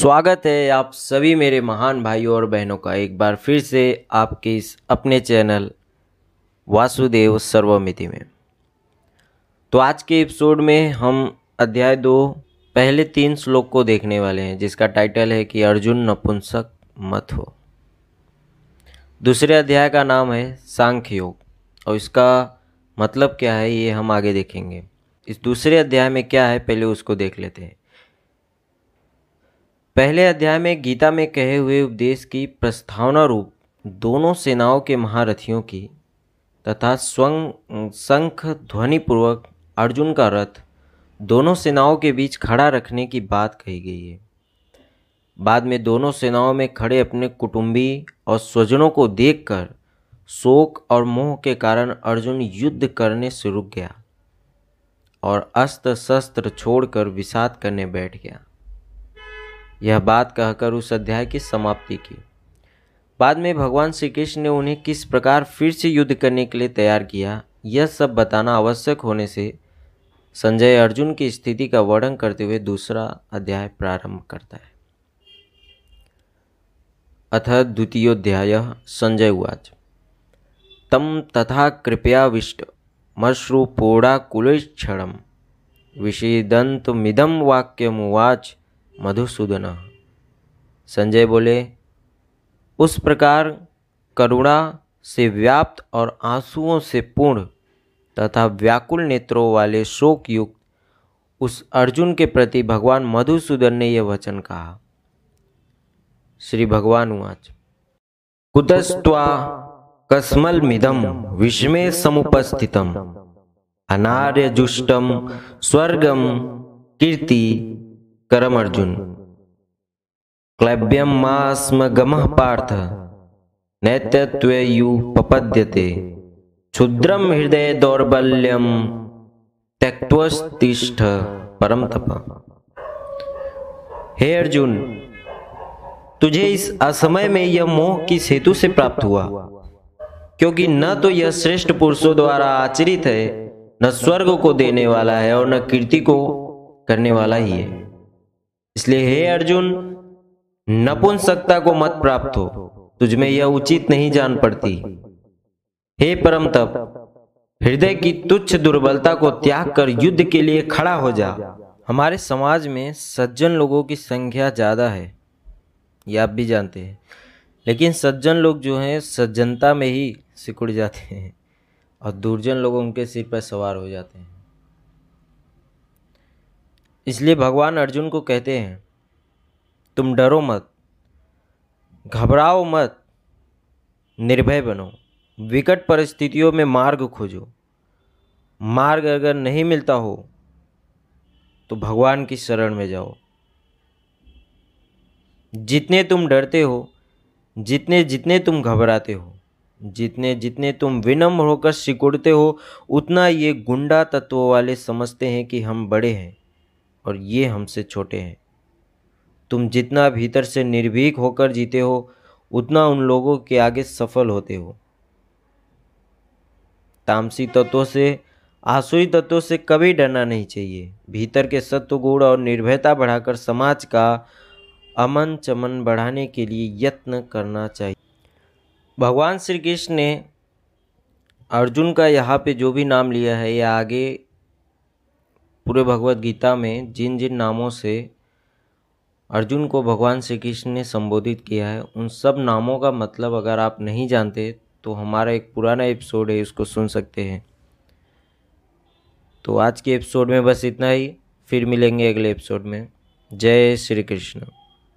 स्वागत है आप सभी मेरे महान भाइयों और बहनों का। एक बार फिर से आपके इस अपने चैनल वासुदेव सर्वमिति में। तो आज के एपिसोड में हम अध्याय दो, पहले तीन श्लोक को देखने वाले हैं, जिसका टाइटल है कि अर्जुन नपुंसक मत हो। दूसरे अध्याय का नाम है सांख्य योग, और इसका मतलब क्या है ये हम आगे देखेंगे। इस दूसरे अध्याय में क्या है पहले उसको देख लेते हैं। पहले अध्याय में गीता में कहे हुए उपदेश की प्रस्तावना रूप दोनों सेनाओं के महारथियों की तथा स्वं शंख ध्वनिपूर्वक अर्जुन का रथ दोनों सेनाओं के बीच खड़ा रखने की बात कही गई है। बाद में दोनों सेनाओं में खड़े अपने कुटुंबी और स्वजनों को देखकर शोक और मोह के कारण अर्जुन युद्ध करने से रुक गया और अस्त्र शस्त्र छोड़कर विषाद करने बैठ गया। यह बात कहकर उस अध्याय की समाप्ति की। बाद में भगवान श्री कृष्ण ने उन्हें किस प्रकार फिर से युद्ध करने के लिए तैयार किया, यह सब बताना आवश्यक होने से संजय अर्जुन की स्थिति का वर्णन करते हुए दूसरा अध्याय प्रारंभ करता है। अथ द्वितीयोध्याय, संजय उवाच। तम तथा कृपया कृपयाविष्ट मश्रुपोडाकुलेक्षणम विषेदंतमिदम वाक्यमुवाच मधुसूदन। संजय बोले, उस प्रकार करुणा से व्याप्त और आंसुओं से पूर्ण तथा व्याकुल नेत्रों वाले शोक युक्त उस अर्जुन के प्रति भगवान मधुसूदन ने यह वचन कहा। श्री भगवान उवाच। कुतस्त्वा कस्मलमिदम विषमे समुपस्थितम। अनार्यजुष्टम स्वर्गम कीर्ति करम अर्जुन। क्लैब्यम मास्म गम पार्थ नैत्यत्वयुपपद्यते क्षुद्रम हृदय दौर्बल्यम त्यक्तिष्ठ परम तप। हे अर्जुन, तुझे इस असमय में यह मोह की सेतु से प्राप्त हुआ। क्योंकि न तो यह श्रेष्ठ पुरुषों द्वारा आचरित है, न स्वर्ग को देने वाला है और न कीर्ति को करने वाला ही है। इसलिए हे अर्जुन, नपुंसकता को मत प्राप्त हो। तुझमें यह उचित नहीं जान पड़ती। हे परम तप, हृदय की तुच्छ दुर्बलता को त्याग कर युद्ध के लिए खड़ा हो जा। हमारे समाज में सज्जन लोगों की संख्या ज़्यादा है, ये आप भी जानते हैं। लेकिन सज्जन लोग जो हैं, सज्जनता में ही सिकुड़ जाते हैं और दुर्जन लोग उनके सिर पर सवार हो जाते हैं। इसलिए भगवान अर्जुन को कहते हैं, तुम डरो मत, घबराओ मत, निर्भय बनो, विकट परिस्थितियों में मार्ग खोजो। मार्ग अगर नहीं मिलता हो तो भगवान की शरण में जाओ। जितने तुम डरते हो, जितने जितने तुम घबराते हो, जितने जितने तुम विनम्र होकर सिकुड़ते हो, उतना ये गुंडा तत्वों वाले समझते हैं कि हम बड़े हैं। और ये हमसे छोटे हैं। तुम जितना भीतर से निर्भीक होकर जीते हो, उतना उन लोगों के आगे सफल होते हो। तामसी तत्वों से, आसुरी तत्वों से कभी डरना नहीं चाहिए। भीतर के सत्व गुण और निर्भयता बढ़ाकर समाज का अमन चमन बढ़ाने के लिए यत्न करना चाहिए। भगवान श्री कृष्ण ने अर्जुन का यहाँ पे जो भी नाम लिया है यह आगे पूरे भगवत गीता में जिन जिन नामों से अर्जुन को भगवान श्री कृष्ण ने संबोधित किया है, उन सब नामों का मतलब अगर आप नहीं जानते तो हमारा एक पुराना एपिसोड है उसको सुन सकते हैं। तो आज के एपिसोड में बस इतना ही, फिर मिलेंगे अगले एपिसोड में। जय श्री कृष्ण